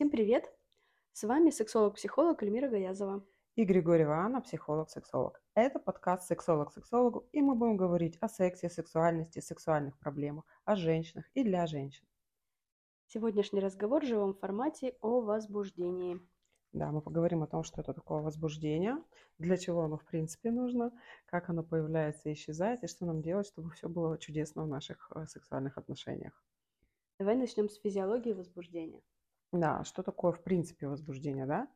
Всем привет! С вами сексолог-психолог Эльмира Гаязова. И Григорьева Анна, психолог-сексолог. Это подкаст «Сексолог сексологу», и мы будем говорить о сексе, сексуальности, сексуальных проблемах, о женщинах и для женщин. Сегодняшний разговор в живом формате о возбуждении. Да, мы поговорим о том, что это такое возбуждение, для чего оно в принципе нужно, как оно появляется и исчезает, и что нам делать, чтобы все было чудесно в наших э, сексуальных отношениях. Давай начнем с физиологии возбуждения. Да, что такое в принципе возбуждение, да?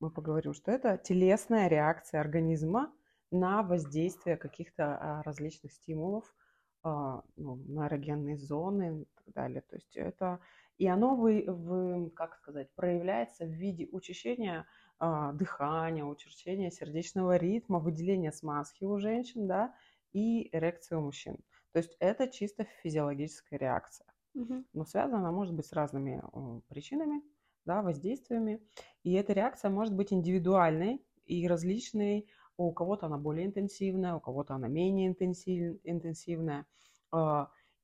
Мы поговорим, что это телесная реакция организма на воздействие каких-то а, различных стимулов, а, ну, на эрогенные зоны и так далее. То есть это и оно вы, вы как сказать, проявляется в виде учащения а, дыхания, учащения сердечного ритма, выделения смазки у женщин, да, и эрекции у мужчин. То есть это чисто физиологическая реакция. Но связана она может быть с разными причинами, да, воздействиями. И эта реакция может быть индивидуальной и различной. У кого-то она более интенсивная, у кого-то она менее интенсив- интенсивная.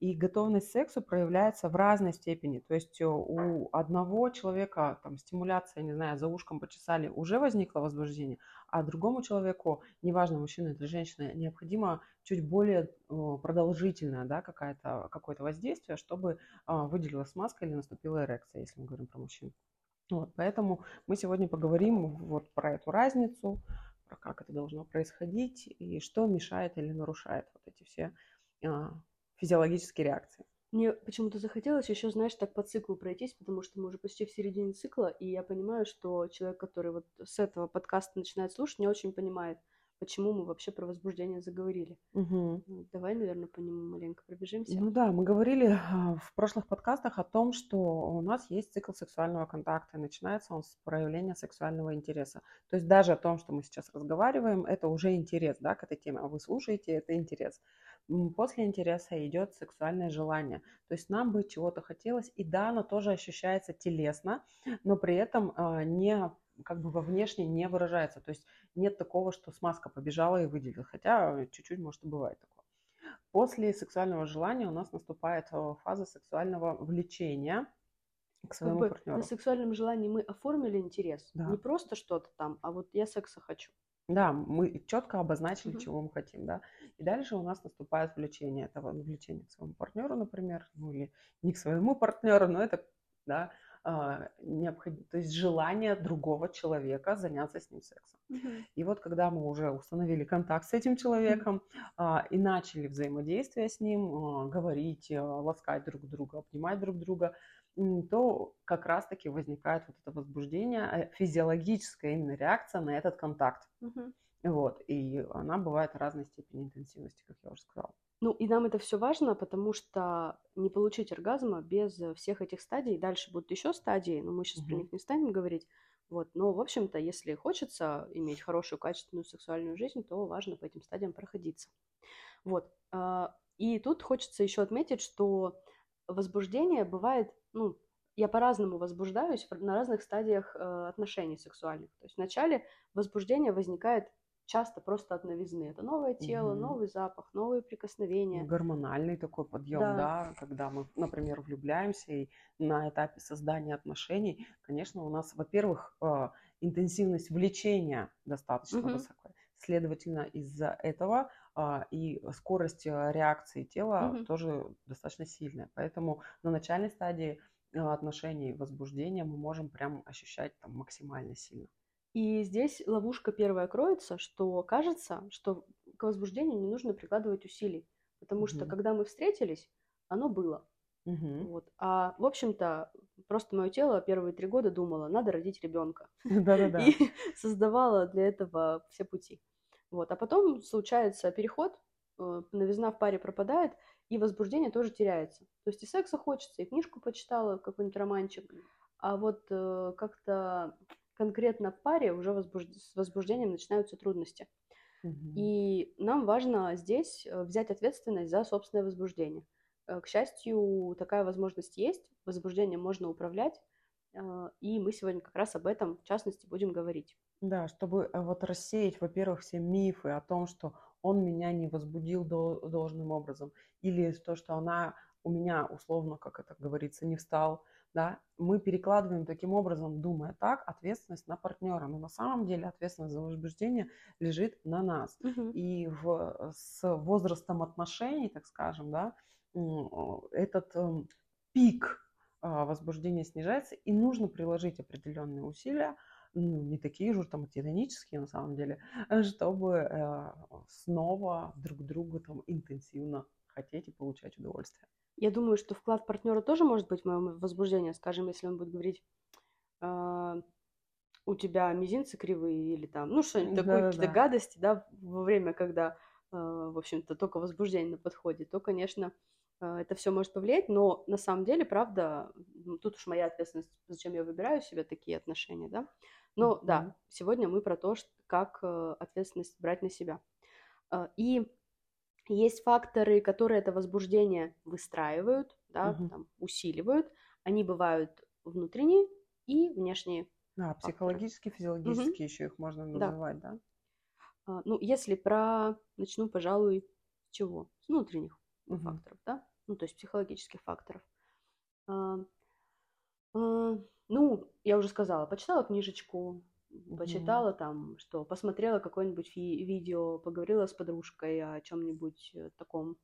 И готовность к сексу проявляется в разной степени. То есть э, у одного человека там, стимуляция, не знаю, за ушком почесали, уже возникло возбуждение, а другому человеку, неважно, мужчина или женщина, необходимо чуть более э, продолжительное да, какое-то воздействие, чтобы а, выделилась маска или наступила эрекция, если мы говорим про мужчин. Вот, поэтому мы сегодня поговорим вот про эту разницу, про как это должно происходить и что мешает или нарушает вот эти все а, физиологические реакции. Мне почему-то захотелось еще, знаешь, так по циклу пройтись, потому что мы уже почти в середине цикла, и я понимаю, что человек, который вот с этого подкаста начинает слушать, не очень понимает, почему мы вообще про возбуждение заговорили. Ну, Давай, наверное, по нему маленько пробежимся. Ну да, мы говорили а, в прошлых подкастах о том, что у нас есть цикл сексуального контакта, и начинается он с проявления сексуального интереса. То есть даже о том, что мы сейчас разговариваем, это уже интерес да, к этой теме, а вы слушаете, это интерес. После интереса идет сексуальное желание. То есть нам бы чего-то хотелось, и да, оно тоже ощущается телесно, но при этом а, не как бы во внешне не выражается. То есть нет такого, что смазка побежала и выделила, хотя чуть-чуть может и бывает такое. После сексуального желания у нас наступает э, фаза сексуального влечения к Как своему бы партнеру. на сексуальном желании мы оформили интерес. Да. Не просто что-то там, а вот я секса хочу. Да, мы четко обозначили, Мгм. чего мы хотим, да. И дальше у нас наступает влечение. Это вот влечение к своему партнеру, например, ну или не к своему партнеру, но это, да, а, необходимо, то есть желание другого человека заняться с ним сексом. И вот когда мы уже установили контакт с этим человеком а, и начали взаимодействие с ним, а, говорить, ласкать друг друга, обнимать друг друга, то как раз-таки возникает вот это возбуждение, э, физиологическая именно реакция на этот контакт. Мгм. Вот, и она бывает разной степени интенсивности, как я уже сказала. Ну, и нам это все важно, потому что не получить оргазма без всех этих стадий. Дальше будут еще стадии, но мы сейчас про Мгм. них не станем говорить. Вот. Но, в общем-то, если хочется иметь хорошую, качественную сексуальную жизнь, то важно по этим стадиям проходиться. Вот. а, И тут хочется еще отметить, что возбуждение бывает, ну, я по-разному возбуждаюсь на разных стадиях э, отношений сексуальных. То есть вначале возбуждение возникает часто просто от новизны. Это новое тело, Мгм. новый запах, новые прикосновения. Гормональный такой подъем, Да. да. когда мы, например, влюбляемся и на этапе создания отношений, конечно, у нас, во-первых, э, интенсивность влечения достаточно Мгм. высокая. Следовательно, из-за этого и скорость э, реакции тела Мгм. тоже достаточно сильная. Поэтому на начальной стадии э, отношений возбуждения мы можем прям ощущать там максимально сильно. И здесь ловушка первая кроется, что кажется, что к возбуждению не нужно прикладывать усилий. Потому что Мгм. когда мы встретились, оно было. Мгм. Вот. А в общем-то, просто мое тело первые три года думало, надо родить ребенка. Да-да-да. И создавала для этого все пути. Вот. А потом случается переход, э, новизна в паре пропадает, и возбуждение тоже теряется. То есть и секса хочется, и книжку почитала, какой-нибудь романчик, а вот э, как-то конкретно в паре уже возбужд- с возбуждением начинаются трудности. Мгм. И нам важно здесь э, взять ответственность за собственное возбуждение. Э, К счастью, такая возможность есть, возбуждением можно управлять, и мы сегодня как раз об этом, в частности, будем говорить. Да, чтобы э, вот рассеять, во-первых, все мифы о том, что он меня не возбудил дол- должным образом, или то, что она у меня условно, как это говорится, не встал. да, мы перекладываем таким образом, думая так, ответственность на партнера. Но на самом деле ответственность за возбуждение лежит на нас. Мгм. И в, с возрастом отношений, так скажем, да, этот эм, пик а, возбуждения снижается, и нужно приложить определенные усилия, ну, не такие же там титанические на самом деле, чтобы э, снова друг другу там интенсивно хотеть и получать удовольствие. Я думаю, что вклад партнера тоже может быть в моем возбуждении. Скажем, если он будет говорить, а, у тебя мизинцы кривые или там, ну, что-нибудь такое, какие-то Да-да-да. гадости, да, во время, когда, а, в общем-то, только возбуждение на подходе, то, конечно, это все может повлиять, но на самом деле, правда, тут уж моя ответственность, зачем я выбираю себе такие отношения, да. Но Мгм. да, сегодня мы про то, как э, ответственность брать на себя. А, И есть факторы, которые это возбуждение выстраивают, да, Мгм. там, усиливают. Они бывают внутренние и внешние. Да, психологически, физиологически еще их можно Да. называть, да? А, Ну, если про... Начну, пожалуй, с чего? С внутренних Мгм. факторов, да? Ну, то есть психологических факторов. А, а, Ну, я уже сказала, почитала книжечку, почитала там, что посмотрела какое-нибудь фи- видео, поговорила с подружкой о чем-нибудь э, таком,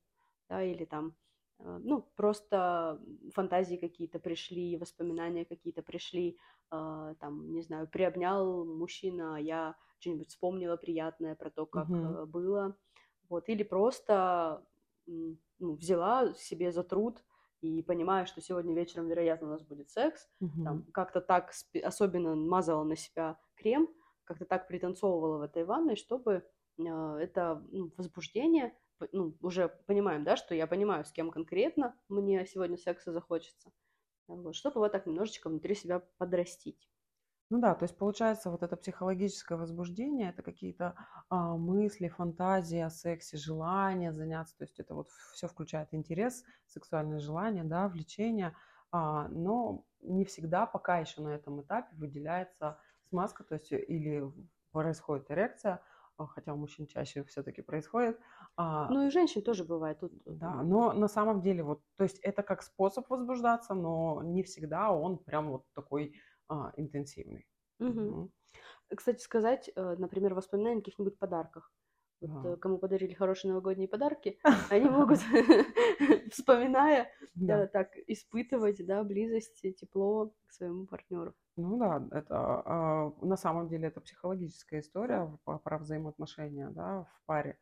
да, или там, э, ну, просто фантазии какие-то пришли, воспоминания какие-то пришли, а, там, не знаю, приобнял мужчина, а я что-нибудь вспомнила приятное про то, как э, было, вот, или просто ну, взяла себе за труд и понимаю, что сегодня вечером, вероятно, у нас будет секс, Мгм. там, как-то так, особенно мазала на себя крем, как-то так пританцовывала в этой ванной, чтобы э, это ну, возбуждение, ну, уже понимаем, да, что я понимаю, с кем конкретно мне сегодня секса захочется, вот, чтобы вот так немножечко внутри себя подрастить. Ну да, то есть получается вот это психологическое возбуждение, это какие-то а, мысли, фантазии о сексе, желание заняться, то есть это вот все включает интерес, сексуальное желание, да, влечение, а, но не всегда пока еще на этом этапе выделяется смазка, то есть или происходит эрекция, а, хотя у мужчин чаще все-таки происходит, а, Ну и у женщин тоже бывает тут. да, но на самом деле вот, то есть это как способ возбуждаться, но не всегда он прям вот такой а, интенсивный. Мгм. Кстати сказать, э, например, воспоминания о каких-нибудь подарках. Вот, Ага. э, кому подарили хорошие новогодние подарки, они могут, вспоминая, Да. э, так испытывать, да, близость, тепло к своему партнеру. Ну да, это а, на самом деле это психологическая история про взаимоотношения, да, в паре.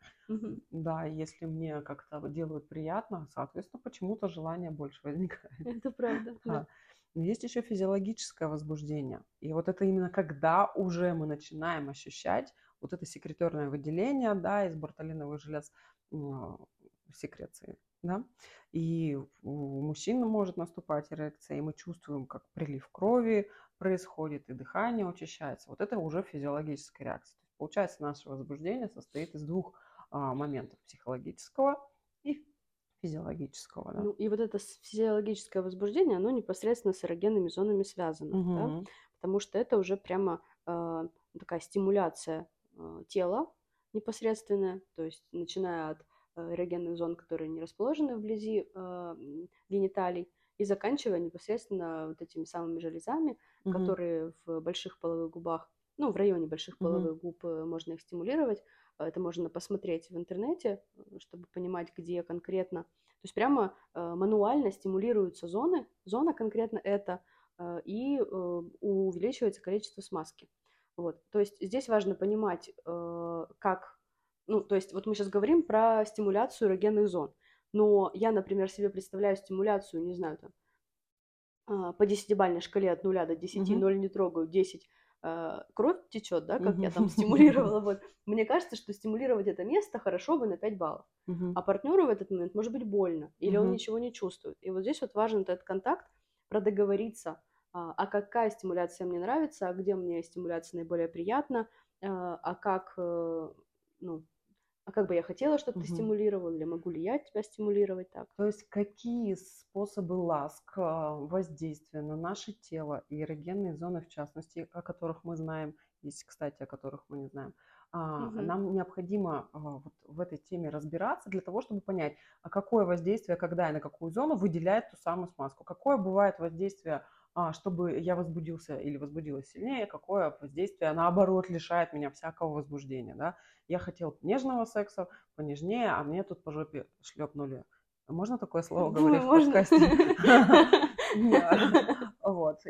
Да, если мне как-то делают приятно, соответственно, почему-то желание больше возникает. Это правда. да. Но есть еще физиологическое возбуждение. И вот это именно когда уже мы начинаем ощущать вот это секреторное выделение, да, из бартолиновых желез м, секреции, да. И у мужчин может наступать эрекция, и мы чувствуем, как прилив крови происходит, и дыхание учащается. Вот это уже физиологическая реакция. Получается, наше возбуждение состоит из двух а, моментов психологического физиологического. Да. Ну, и вот это физиологическое возбуждение, оно непосредственно с эрогенными зонами связано, да, Мгм. потому что это уже прямо э, такая стимуляция э, тела непосредственная, то есть начиная от э, эрогенных зон, которые не расположены вблизи э, гениталий, и заканчивая непосредственно вот этими самыми железами, Мгм. которые в больших половых губах, ну, в районе больших половых губ э, можно их стимулировать. Э, Это можно посмотреть в интернете, э, чтобы понимать, где конкретно. То есть прямо мануально стимулируются зоны, зона конкретно это, и увеличивается количество смазки. Вот. То есть здесь важно понимать, как... Ну, то есть вот мы сейчас говорим про стимуляцию эрогенных зон. Но я, например, себе представляю стимуляцию, не знаю, там, по десятибалльной шкале от 0 до 10, Мгм. 0 не трогаю, 10 а, кровь течет, да, как я Мгм. там стимулировала. Вот. Мне кажется, что стимулировать это место хорошо бы на 5 баллов. Мгм. А партнеру в этот момент может быть больно, или он Мгм. ничего не чувствует. И вот здесь вот важен этот контакт, продоговориться, а, а какая стимуляция мне нравится, а где мне стимуляция наиболее приятна, а а как, э, ну, а как бы я хотела, чтобы ты Мгм. стимулировал, или могу ли я тебя стимулировать так. То есть какие способы ласк, а, воздействия на наше тело и эрогенные зоны, в частности, о которых мы знаем, есть, кстати, о которых мы не знаем, Мгм. Нам необходимо а, вот в этой теме разбираться для того, чтобы понять, а какое воздействие, когда и на какую зону выделяет ту самую смазку. Какое бывает воздействие, чтобы я возбудился или возбудилась сильнее, какое воздействие, наоборот, лишает меня всякого возбуждения. Да? Я хотел нежного секса, понежнее, а мне тут по жопе шлепнули. Можно такое слово говорить в можно. подкасте? Да. Вот.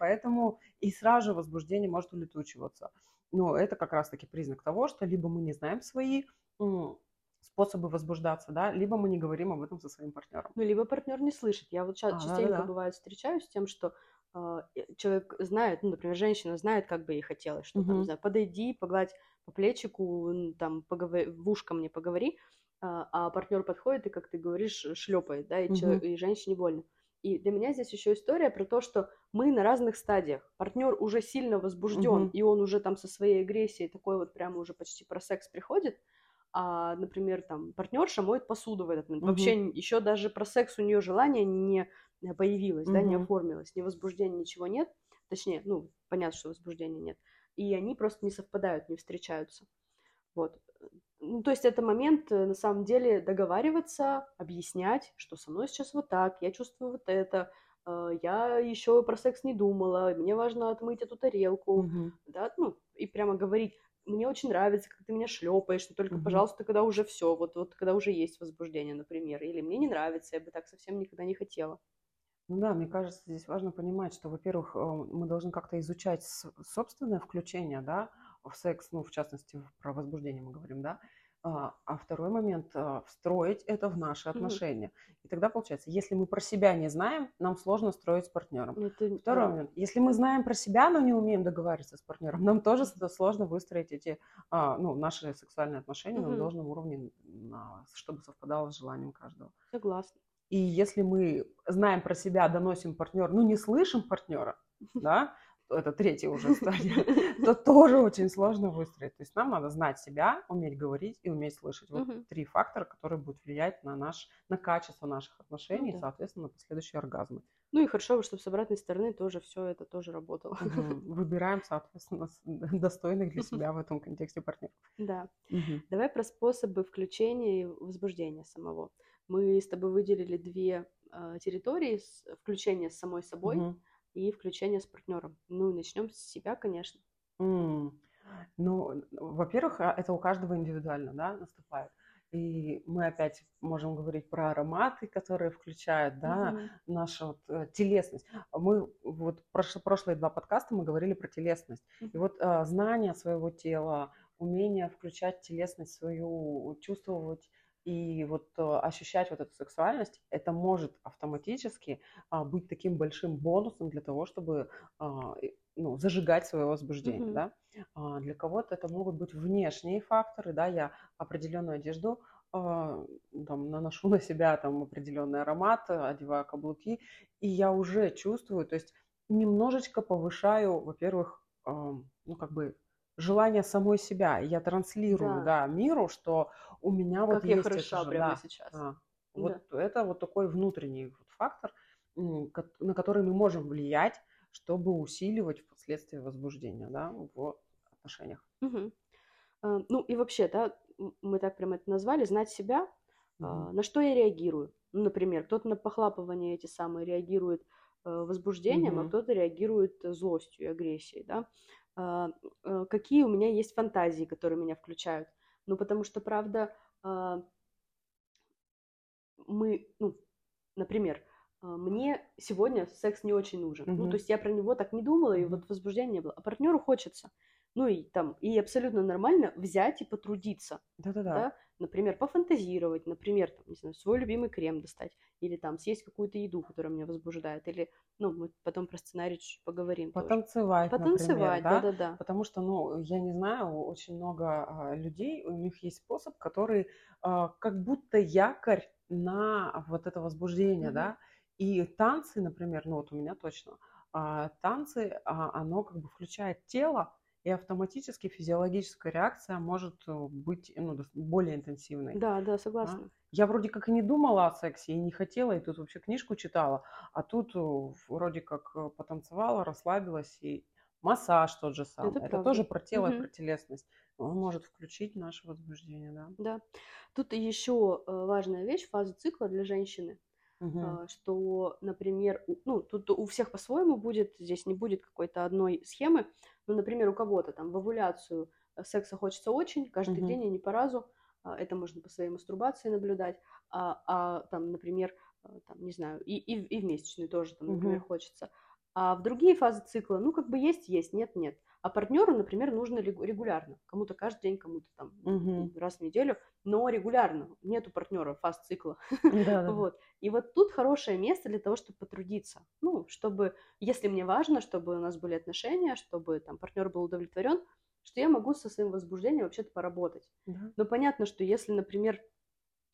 Поэтому и сразу же возбуждение может улетучиваться. Но это как раз-таки признак того, что либо мы не знаем свои способы возбуждаться, да, либо мы не говорим об этом со своим партнером. Ну, либо партнер не слышит. Я вот ща- А, частенько да-да-да. бывает встречаюсь с тем, что человек знает, ну, например, женщина знает, как бы ей хотелось, что там, Мгм. не знаю, подойди, погладь по плечику, там, поговори, в ушко мне поговори, а, а партнер подходит и, как ты говоришь, шлепает, да, и, человек- и женщине больно. И для меня здесь еще история про то, что мы на разных стадиях. Партнер уже сильно возбужден, Мгм. и он уже там со своей агрессией такой вот прямо уже почти про секс приходит, а, например, там партнерша моет посуду в этот момент. Мгм. Вообще еще даже про секс у нее желание не э, появилось, да, не Мгм. оформилось, ни возбуждения, ничего нет. Точнее, ну, понятно, что возбуждения нет. И они просто не совпадают, не встречаются. Вот. Ну, то есть это момент, э, на самом деле, договариваться, объяснять, что со мной сейчас вот так, я чувствую вот это, э, я еще про секс не думала, мне важно отмыть эту тарелку, Мгм. да, ну, и прямо говорить, мне очень нравится, как ты меня шлепаешь, но только, Мгм. пожалуйста, когда уже все, вот, вот когда уже есть возбуждение, например, или мне не нравится, я бы так совсем никогда не хотела. Ну да, мне кажется, здесь важно понимать, что, во-первых, э, мы должны как-то изучать собственное включение, да, в секс, ну, в частности, про возбуждение мы говорим, да, а а второй момент, а, встроить это в наши отношения. И тогда получается, если мы про себя не знаем, нам сложно строить с партнером. Ну, это- Второй да. момент. Если мы знаем про себя, но не умеем договориться с партнером, нам тоже сложно выстроить эти, а, ну, наши сексуальные отношения на Мгм. должном уровне, на- чтобы совпадало с желанием каждого. Согласна. И если мы знаем про себя, доносим партнер, ну не слышим партнера, да, то это третья уже стадия, то тоже очень сложно выстроить. То есть нам надо знать себя, уметь говорить и уметь слышать. Вот Мгм. три фактора, которые будут влиять на, наш, на качество наших отношений, да. и, соответственно, на последующие оргазмы. Ну и хорошо, чтобы с обратной стороны тоже все это тоже работало. Мгм. Выбираем, соответственно, достойных для себя в этом контексте партнеров. Да. Мгм. Давай про способы включения и возбуждения самого. Мы с тобой выделили две э, территории с- включения с самой собой Мгм. и включения с партнером. Ну и начнем с себя, конечно. М. Ну, во-первых, а, это у каждого индивидуально, да, наступает. И мы опять можем говорить про ароматы, которые включают, да, Мгм. нашу вот, э, телесность. Мы вот прош- прошлые два подкаста мы говорили про телесность. И Мгм. вот а, знание своего тела, умение включать телесность свою, чувствовать и вот а, ощущать вот эту сексуальность, это может автоматически а, быть таким большим бонусом для того, чтобы а, ну, зажигать свое возбуждение, Мгм. да. А, Для кого-то это могут быть внешние факторы, да, я определенную одежду а, там, наношу на себя там определенный аромат, э, одеваю каблуки, и я уже чувствую, то есть немножечко повышаю, во-первых, ну как бы желание самой себя. Я транслирую, Да. да, миру, что у меня вот Как я есть это хороша же, прямо да, сейчас. да. Да. Вот это вот такой внутренний вот фактор, на который мы можем влиять, чтобы усиливать впоследствии возбуждение, да, в отношениях. А, Ну и вообще, да, мы так прям это назвали, знать себя, а, на что я реагирую. Ну, например, кто-то на похлапывание эти самые реагирует э, возбуждением, а Мгм. кто-то реагирует э, злостью агрессией, да. А, э, Какие у меня есть фантазии, которые меня включают? Ну, потому что, правда, а, мы, ну, например, а, мне сегодня секс не очень нужен. Ну, Мгм. то есть я про него так не думала, и Мгм. вот возбуждения не было. А партнеру хочется. Ну и там, и абсолютно нормально взять и потрудиться, Да-да-да. да, например, пофантазировать, например, там, не знаю, свой любимый крем достать, или там съесть какую-то еду, которая меня возбуждает, или, ну, мы потом про сценарий чуть поговорим тоже. Потанцевать, Потанцевать, например, да? да-да-да. Потому что, ну, я не знаю, очень много а, людей, у них есть способ, который а, как будто якорь на вот это возбуждение, Мгм. да. И танцы, например, ну вот у меня точно, а, танцы, оно как бы включает тело, и автоматически физиологическая реакция может э, быть ну, более интенсивной. Да, да, согласна. Я вроде как и не думала о сексе, и не хотела, и тут вообще книжку читала, а тут э, вроде как э, потанцевала, расслабилась, и массаж тот же самый. Это Это, правда. тоже про тело и Мгм. про телесность. Он может включить наше возбуждение, да. Да. Тут еще важная вещь, фаза цикла для женщины, А, что, например, ну, тут у всех по-своему будет, здесь не будет какой-то одной схемы, но, например, у кого-то там в овуляцию э, секса хочется очень, каждый Мгм. день и не по разу, а, это можно по своей мастурбации наблюдать, а, а там, например, э, там, не знаю, и, и, в- и в месячную тоже, там, например, Мгм. хочется. А в другие фазы цикла, ну, как бы есть, есть, нет, нет. А партнеру, например, нужно регу- регулярно. Кому-то каждый день, кому-то там Мгм. раз в неделю, но регулярно. Нету партнера фаз цикла. Да-да-да. Вот. И вот тут хорошее место для того, чтобы потрудиться. Ну, чтобы, если мне важно, чтобы у нас были отношения, чтобы там партнер был удовлетворен, что я могу со своим возбуждением вообще-то поработать. Да. Но понятно, что если, например,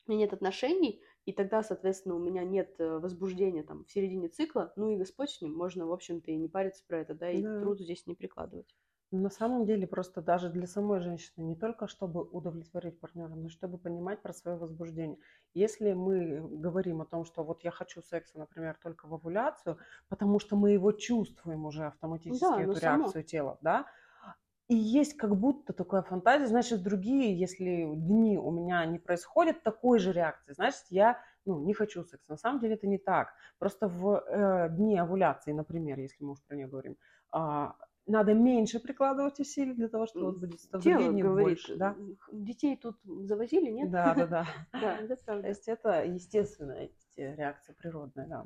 у меня нет отношений, и тогда, соответственно, у меня нет э, возбуждения там в середине цикла, ну и Господь с ним, можно, в общем-то, и не париться про это, да, и Да. труд здесь не прикладывать. На самом деле просто даже для самой женщины не только чтобы удовлетворить партнера, но и чтобы понимать про свое возбуждение. Если мы говорим о том, что вот я хочу секса, например, только в овуляцию, потому что мы его чувствуем уже автоматически, Да, эту само. реакцию тела, да, и есть как будто такая фантазия, значит, другие, если дни у меня не происходит такой же реакции, значит, я ну, не хочу секса. На самом деле это не так. Просто в э, дни овуляции, например, если мы уж про нее говорим, а, надо меньше прикладывать усилий для того, чтобы. Тело Возбуждение говорит, больше, да? детей тут завозили, нет? Да, да, да. Да, это То есть это естественная реакция природная, да.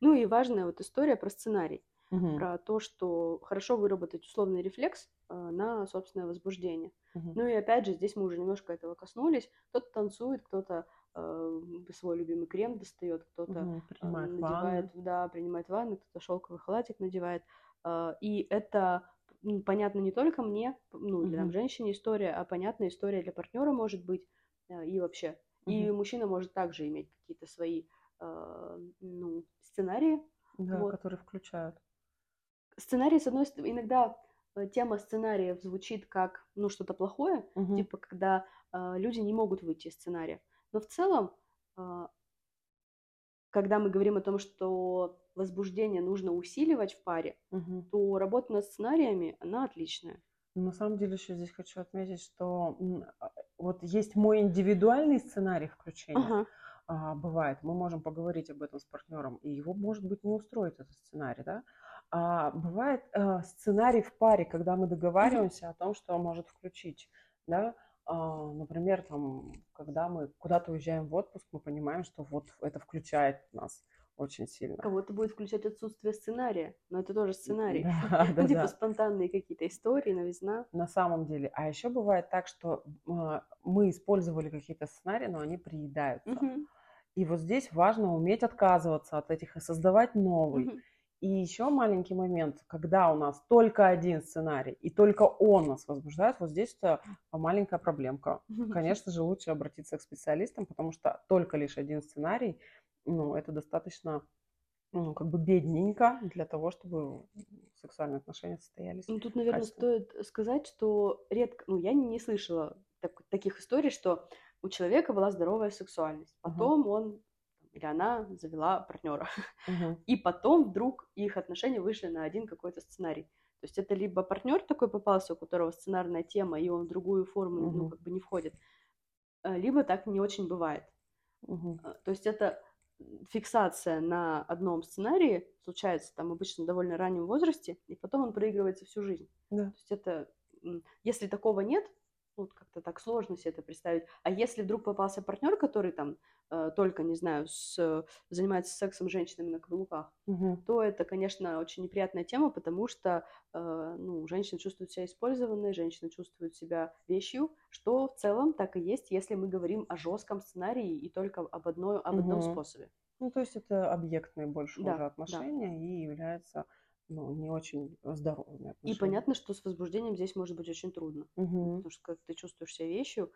Ну и важная вот история про сценарий, Мгм, про то, что хорошо выработать условный рефлекс э, на собственное возбуждение. мгм. Ну и опять же, здесь мы уже немножко этого коснулись. Кто-то танцует, кто-то э, свой любимый крем достает, кто-то э, Принимает надевает, ванну. да, принимает ванну, кто-то шелковый халатик надевает. А, И это м, понятно не только мне, ну, для там, Мгм. женщине история, а понятная история для партнера может быть э, и вообще. И Мгм. мужчина может также иметь какие-то свои э, ну, сценарии. Да, вот. которые включают. Сценарий, с одной стороны, иногда э, тема сценариев звучит как ну, что-то плохое, Мгм, типа когда э, люди не могут выйти из сценария. Но в целом, э, когда мы говорим о том, что возбуждение нужно усиливать в паре, мгм. то работа над сценариями, она отличная. Но На самом деле еще здесь хочу отметить, что а, вот есть мой индивидуальный сценарий включения. Ага. а, бывает, мы можем поговорить об этом с партнером, и его, может быть, не устроит этот сценарий, да. А бывает а, сценарий в паре, когда мы договариваемся о том, что может включить, да. А, например, там, когда мы куда-то уезжаем в отпуск, мы понимаем, что вот это включает нас очень сильно. Кого-то будет включать отсутствие сценария, но это тоже сценарий. Да, да, Ну, типа да. спонтанные какие-то истории, новизна. На самом деле. А еще бывает так, что а, мы использовали какие-то сценарии, но они приедаются. Мгм, И вот здесь важно уметь отказываться от этих и создавать новый. мгм. И еще маленький момент, когда у нас только один сценарий, и только он нас возбуждает, вот здесь то маленькая проблемка. Конечно же, лучше обратиться к специалистам, потому что только лишь один сценарий, ну, это достаточно, ну, как бы бедненько для того, чтобы сексуальные отношения состоялись. Ну, тут, наверное, стоит сказать, что редко, ну, я не слышала так- таких историй, что у человека была здоровая сексуальность. Потом он или она завела партнера. Мгм. И потом вдруг их отношения вышли на один какой-то сценарий. То есть это либо партнер такой попался, у которого сценарная тема, и он в другую форму, ну, Мгм. как бы не входит, э, либо так не очень бывает. А, То есть это фиксация на одном сценарии случается там обычно в довольно раннем возрасте, и потом он проигрывается всю жизнь. Да. То есть это, если такого нет, ну, вот как-то так сложно себе это представить. А если вдруг попался партнер, который там э, только, не знаю, с, занимается сексом с женщинами на каблуках, Мгм. то это, конечно, очень неприятная тема, потому что э, ну, женщины чувствуют себя использованной, женщины чувствуют себя вещью, что в целом так и есть, если мы говорим о жестком сценарии и только об, одной, об одном Мгм. способе. Ну, то есть это объектные больше Да, уже да. отношения и являются ну, не очень здоровыми И отношениями. понятно, что с возбуждением здесь может быть очень трудно, Мгм. потому что когда ты чувствуешь себя вещью,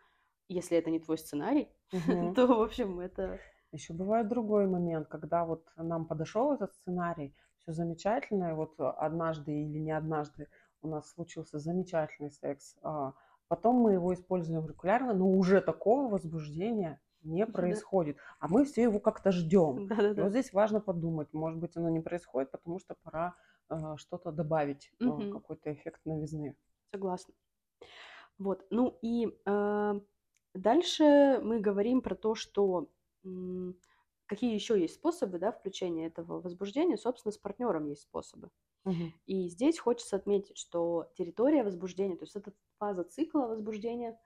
если это не твой сценарий, Мгм. то, в общем, это... Еще бывает другой момент, когда вот нам подошел этот сценарий, все замечательно, и вот однажды или не однажды у нас случился замечательный секс, а потом мы его используем регулярно, но уже такого возбуждения не Да. происходит, а мы все его как-то ждем. И Да-да-да. вот здесь важно подумать, может быть, оно не происходит, потому что пора э, что-то добавить, Мгм. какой-то эффект новизны. Согласна. Вот. Ну и э, дальше мы говорим про то, что какие еще есть способы да, включения этого возбуждения. Собственно, с партнером есть способы. Мгм. И здесь хочется отметить, что территория возбуждения, то есть эта фаза цикла возбуждения,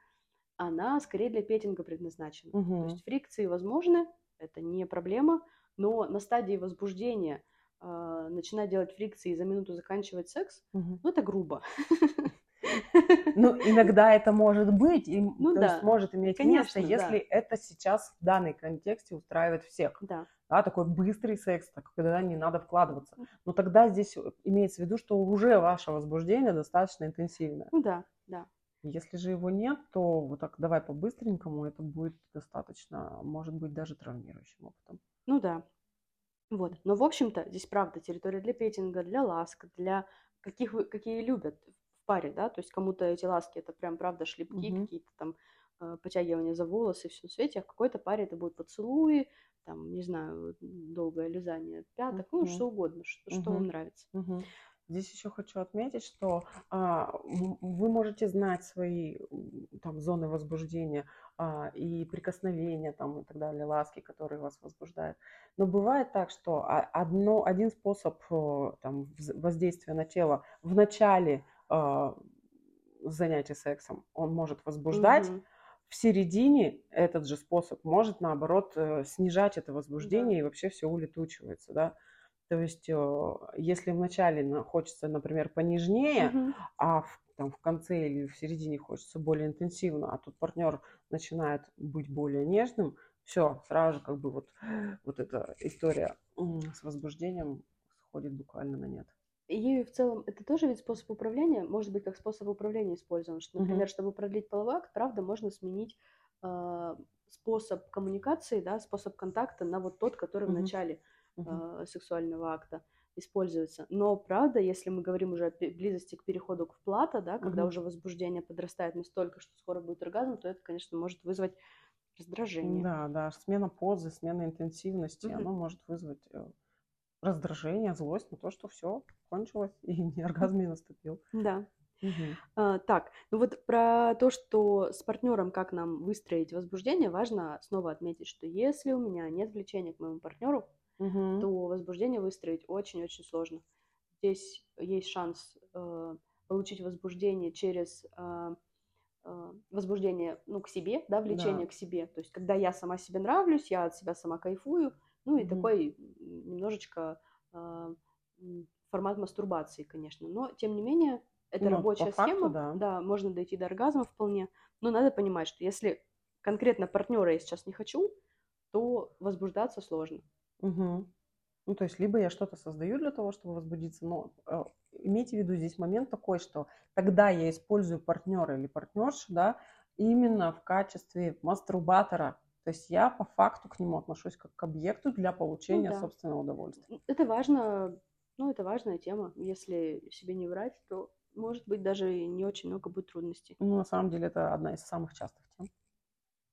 она скорее для петинга предназначена. То Мгм. есть фрикции возможны, это не проблема, но на стадии возбуждения э, начинать делать фрикции и за минуту заканчивать секс, Мгм. ну это грубо. Ну, иногда это может быть, и, Ну то есть да, может иметь конечно, место, если это сейчас в данной контексте устраивает всех. Да. Да, такой быстрый секс, когда не надо вкладываться. Но тогда здесь э, имеется в виду, что уже ваше возбуждение достаточно интенсивное. Ну да, да. Если же его нет, то вот так давай по-быстренькому, это будет достаточно, может быть, даже травмирующим опытом. Ну да. Вот. Но, в общем-то, здесь правда территория для петинга, для ласк, для каких вы, какие любят в паре, да, то есть кому-то эти ласки это прям правда шлепки, Мгм. какие-то там э, потягивания за волосы, все на свете, а в какой-то паре это будут поцелуи, там, не знаю, долгое лизание пяток, ну, Мгм. что угодно, что, что вам нравится. Мгм. Здесь еще хочу отметить, что а, вы можете знать свои там зоны возбуждения а, и прикосновения там и так далее, ласки, которые вас возбуждают. Но бывает так, что одно, один способ э, там, воздействия на тело в начале а, занятия сексом, он может возбуждать, Мгм. в середине этот же способ может, наоборот, э, снижать это возбуждение, и вообще все улетучивается, да. То есть, э, если вначале на- хочется, например, понежнее, Мгм. а в, там, в конце или в середине хочется более интенсивно, а тут партнер начинает быть более нежным, все, сразу же как бы вот, вот эта история с возбуждением сходит буквально на нет. И в целом это тоже вид способ управления, может быть, как способ управления использован. Что, например, чтобы продлить половой акт, правда, можно сменить э, способ коммуникации, да, способ контакта на вот тот, который в Мгм. начале Э, сексуального акта используется. Но правда, если мы говорим уже о близости к переходу к плата, да, когда уже возбуждение подрастает настолько, что скоро будет оргазм, то это, конечно, может вызвать раздражение. Да, да, смена позы, смена интенсивности, Мгм. оно может вызвать э, раздражение, злость на то, что все кончилось и ни оргазм не наступил. Да. Мгм. А, так, ну вот про то, что с партнером как нам выстроить возбуждение, важно снова отметить, что если у меня нет влечения к моему партнеру, Мгм. то возбуждение выстроить очень-очень сложно. Здесь есть шанс э, получить возбуждение через э, э, возбуждение ну, к себе, да, влечение Да. к себе. То есть, когда я сама себе нравлюсь, я от себя сама кайфую, ну и Мгм. такой немножечко э, формат мастурбации, конечно. Но, тем не менее, это Ну, рабочая факту, схема. да. можно дойти до оргазма вполне. Но надо понимать, что если конкретно партнера я сейчас не хочу, то возбуждаться сложно. Мгм. Ну, то есть, либо я что-то создаю для того, чтобы возбудиться, но э, имейте в виду здесь момент такой, что тогда я использую партнера или партнершу, да, именно в качестве мастурбатора. То есть я по факту к нему отношусь как к объекту для получения Ну да. собственного удовольствия. М, Это важно, ну, это важная тема. Если себе не врать, то, может быть, даже и не очень много будет трудностей. Ну, на самом деле, это одна из самых частых тем.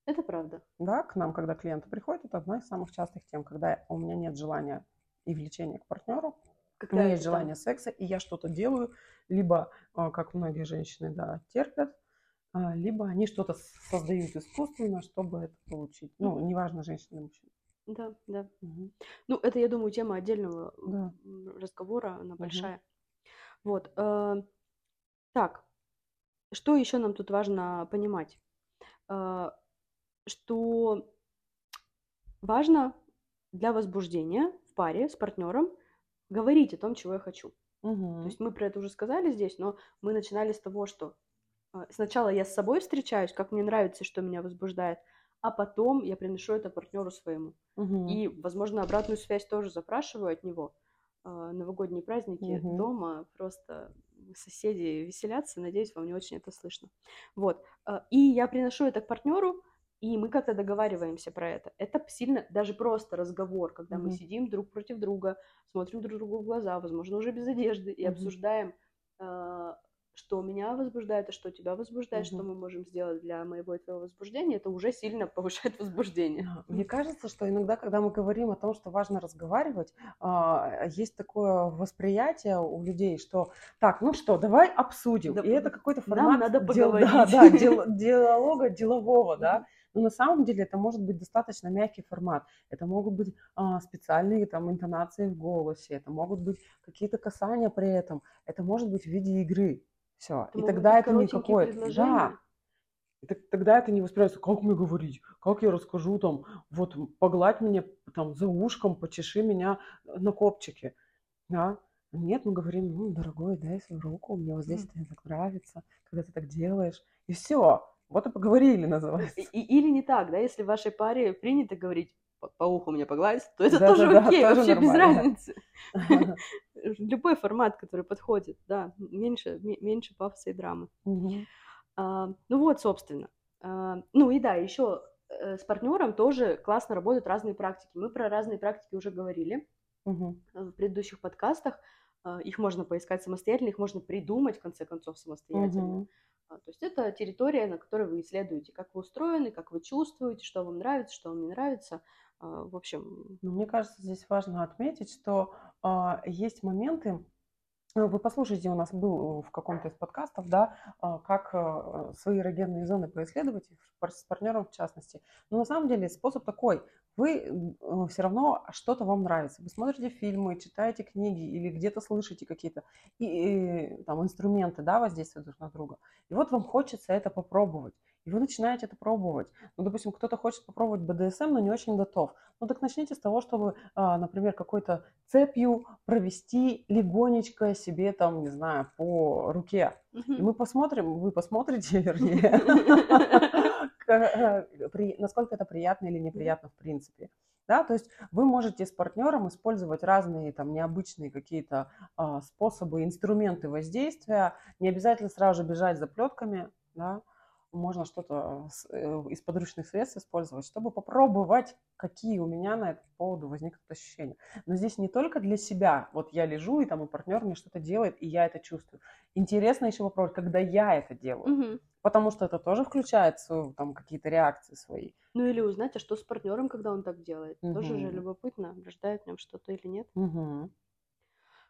Это правда. Да, к нам, когда клиенты приходят, это одна из самых частых тем, когда у меня нет желания и влечения к партнеру, у Когда меня это есть там- желание секса, и я что-то делаю, либо, а, как многие женщины, да, терпят, а, либо они что-то создают искусственно, чтобы это получить. Ну, неважно, женщина или мужчина. Да, да. Мгм. Ну, это, я думаю, тема отдельного Да. разговора, она большая. Вот. э, Так, что еще нам тут важно понимать? Э, Что важно для возбуждения в паре с партнером говорить о том, чего я хочу. То Мгм. есть мы про это уже сказали здесь, но мы начинали с того, что э, сначала я с собой встречаюсь, как мне нравится, что меня возбуждает, а потом я приношу это партнеру своему. Мгм. И, возможно, обратную связь тоже запрашиваю от него. Э, Новогодние праздники Мгм. дома, просто соседи веселятся, надеюсь, вам не очень это слышно. Вот. Э, И я приношу это к партнеру, и мы как-то договариваемся про это. Это сильно, даже просто разговор, когда мы Мгм. сидим друг против друга, смотрим друг другу в глаза, возможно, уже без одежды, и Мгм. обсуждаем, э, что меня возбуждает, а что тебя возбуждает, Мгм. что мы можем сделать для моего и твоего возбуждения, это уже сильно повышает возбуждение. Да, Мне кажется, что иногда, когда мы говорим о том, что важно разговаривать, а, есть такое восприятие у людей, что так, ну что, давай обсудим. Да, И это какой-то нам формат надо дел- да, поговорить. да, дел- диалога делового, да. Но на самом деле это может быть достаточно мягкий формат. Это могут быть а, специальные там интонации в голосе, это могут быть какие-то касания при этом, это может быть в виде игры. Все. Это И тогда это не какое-то. Да, тогда это не воспринимается, как мне говорить, как я расскажу там, вот погладь меня там за ушком, почеши меня на копчике, да. Нет, мы говорим, ну, дорогой, дай свою руку, мне вот здесь Мгм. это так нравится, когда ты так делаешь, и все, вот и поговорили, называется. и- или не так, да, если в вашей паре принято говорить по, по уху мне погладить, то это Да-да-да, тоже окей, тоже вообще без нормально. разницы. Любой формат, который подходит, да, меньше, ме- меньше пафоса и драмы. А, ну вот, собственно. А, ну и да, еще с партнером тоже классно работают разные практики. Мы про разные практики уже говорили э, в предыдущих подкастах. А, Их можно поискать самостоятельно, их можно придумать, в конце концов, самостоятельно. А, То есть это территория, на которой вы исследуете, как вы устроены, как вы чувствуете, что вам нравится, что вам не нравится. А, В общем, Ну, Мне кажется, здесь важно отметить, что а, есть моменты, вы послушайте, у нас был в каком-то из подкастов, да, как а, свои эрогенные зоны поисследовать, с партнером в частности. Но на самом деле способ такой. Вы все равно что-то вам нравится. Вы смотрите фильмы, читаете книги или где-то слышите какие-то и, и, там, инструменты, да, воздействия друг на друга. И вот вам хочется это попробовать. И вы начинаете это пробовать. Ну, допустим, кто-то хочет попробовать БДСМ, но не очень готов. Ну, так начните с того, чтобы, а, например, какой-то цепью провести легонечко себе там, не знаю, по руке. И мы посмотрим, вы посмотрите, вернее, э, насколько это приятно или неприятно в принципе. Да, то есть вы можете с партнером использовать разные там необычные какие-то а, способы, инструменты воздействия. Не обязательно сразу же бежать за плетками, да. Можно что-то э, из подручных средств использовать, чтобы попробовать, какие у меня на этот поводу возникнут ощущения. Но здесь не только для себя. Вот я лежу, и там и партнер мне что-то делает, и я это чувствую. Интересно еще попробовать, когда я это делаю. Мгм. Потому что это тоже включает свою, там, какие-то реакции свои. Ну или узнать, а что с партнером, когда он так делает. Тоже же любопытно, рождает в нем что-то или нет. Мгм.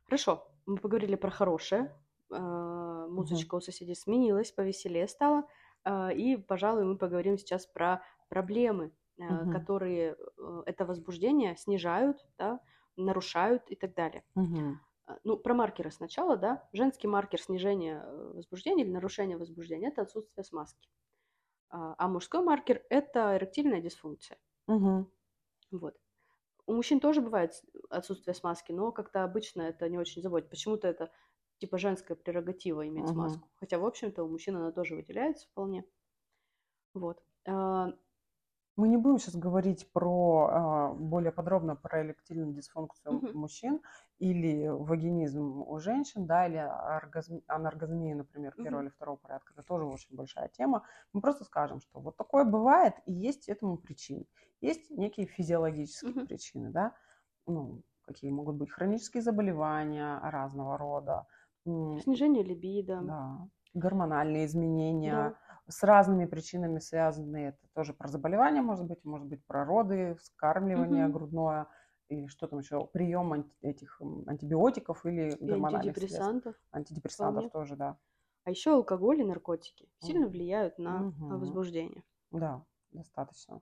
Хорошо, мы поговорили про хорошее. А, Музычка у соседей сменилась, повеселее стало. А, И, пожалуй, мы поговорим сейчас про проблемы, Мгм. которые э, это возбуждение снижают, да, нарушают и так далее. А, Ну, про маркеры сначала, да. Женский маркер снижения э, возбуждения или нарушения возбуждения – это отсутствие смазки. А мужской маркер – это эректильная дисфункция. Мгм. Вот. У мужчин тоже бывает отсутствие смазки, но как-то обычно это не очень заботит. Почему-то это типа женская прерогатива иметь Мгм. смазку. Хотя, в общем-то, у мужчин она тоже выделяется вполне. Вот. А, Мы не будем сейчас говорить про а, более подробно про эректильную дисфункцию Мгм. мужчин или вагинизм у женщин, да, или оргазм, аноргазмия, например, первого Мгм. или второго порядка. Это тоже очень большая тема. Мы просто скажем, что вот такое бывает, и есть этому причины. Есть некие физиологические Мгм. причины, да, ну, какие могут быть хронические заболевания разного рода, снижение либидо. да, гормональные изменения, Да. с разными причинами связаны. Это тоже про заболевания, может быть, может быть, про роды, вскармливание Мгм. грудное, или что там еще, прием анти- этих антибиотиков или И гормональных средств. антидепрессантов. Антидепрессантов вполне. тоже, да. А еще алкоголь и наркотики сильно влияют на Мгм. возбуждение. Да, достаточно.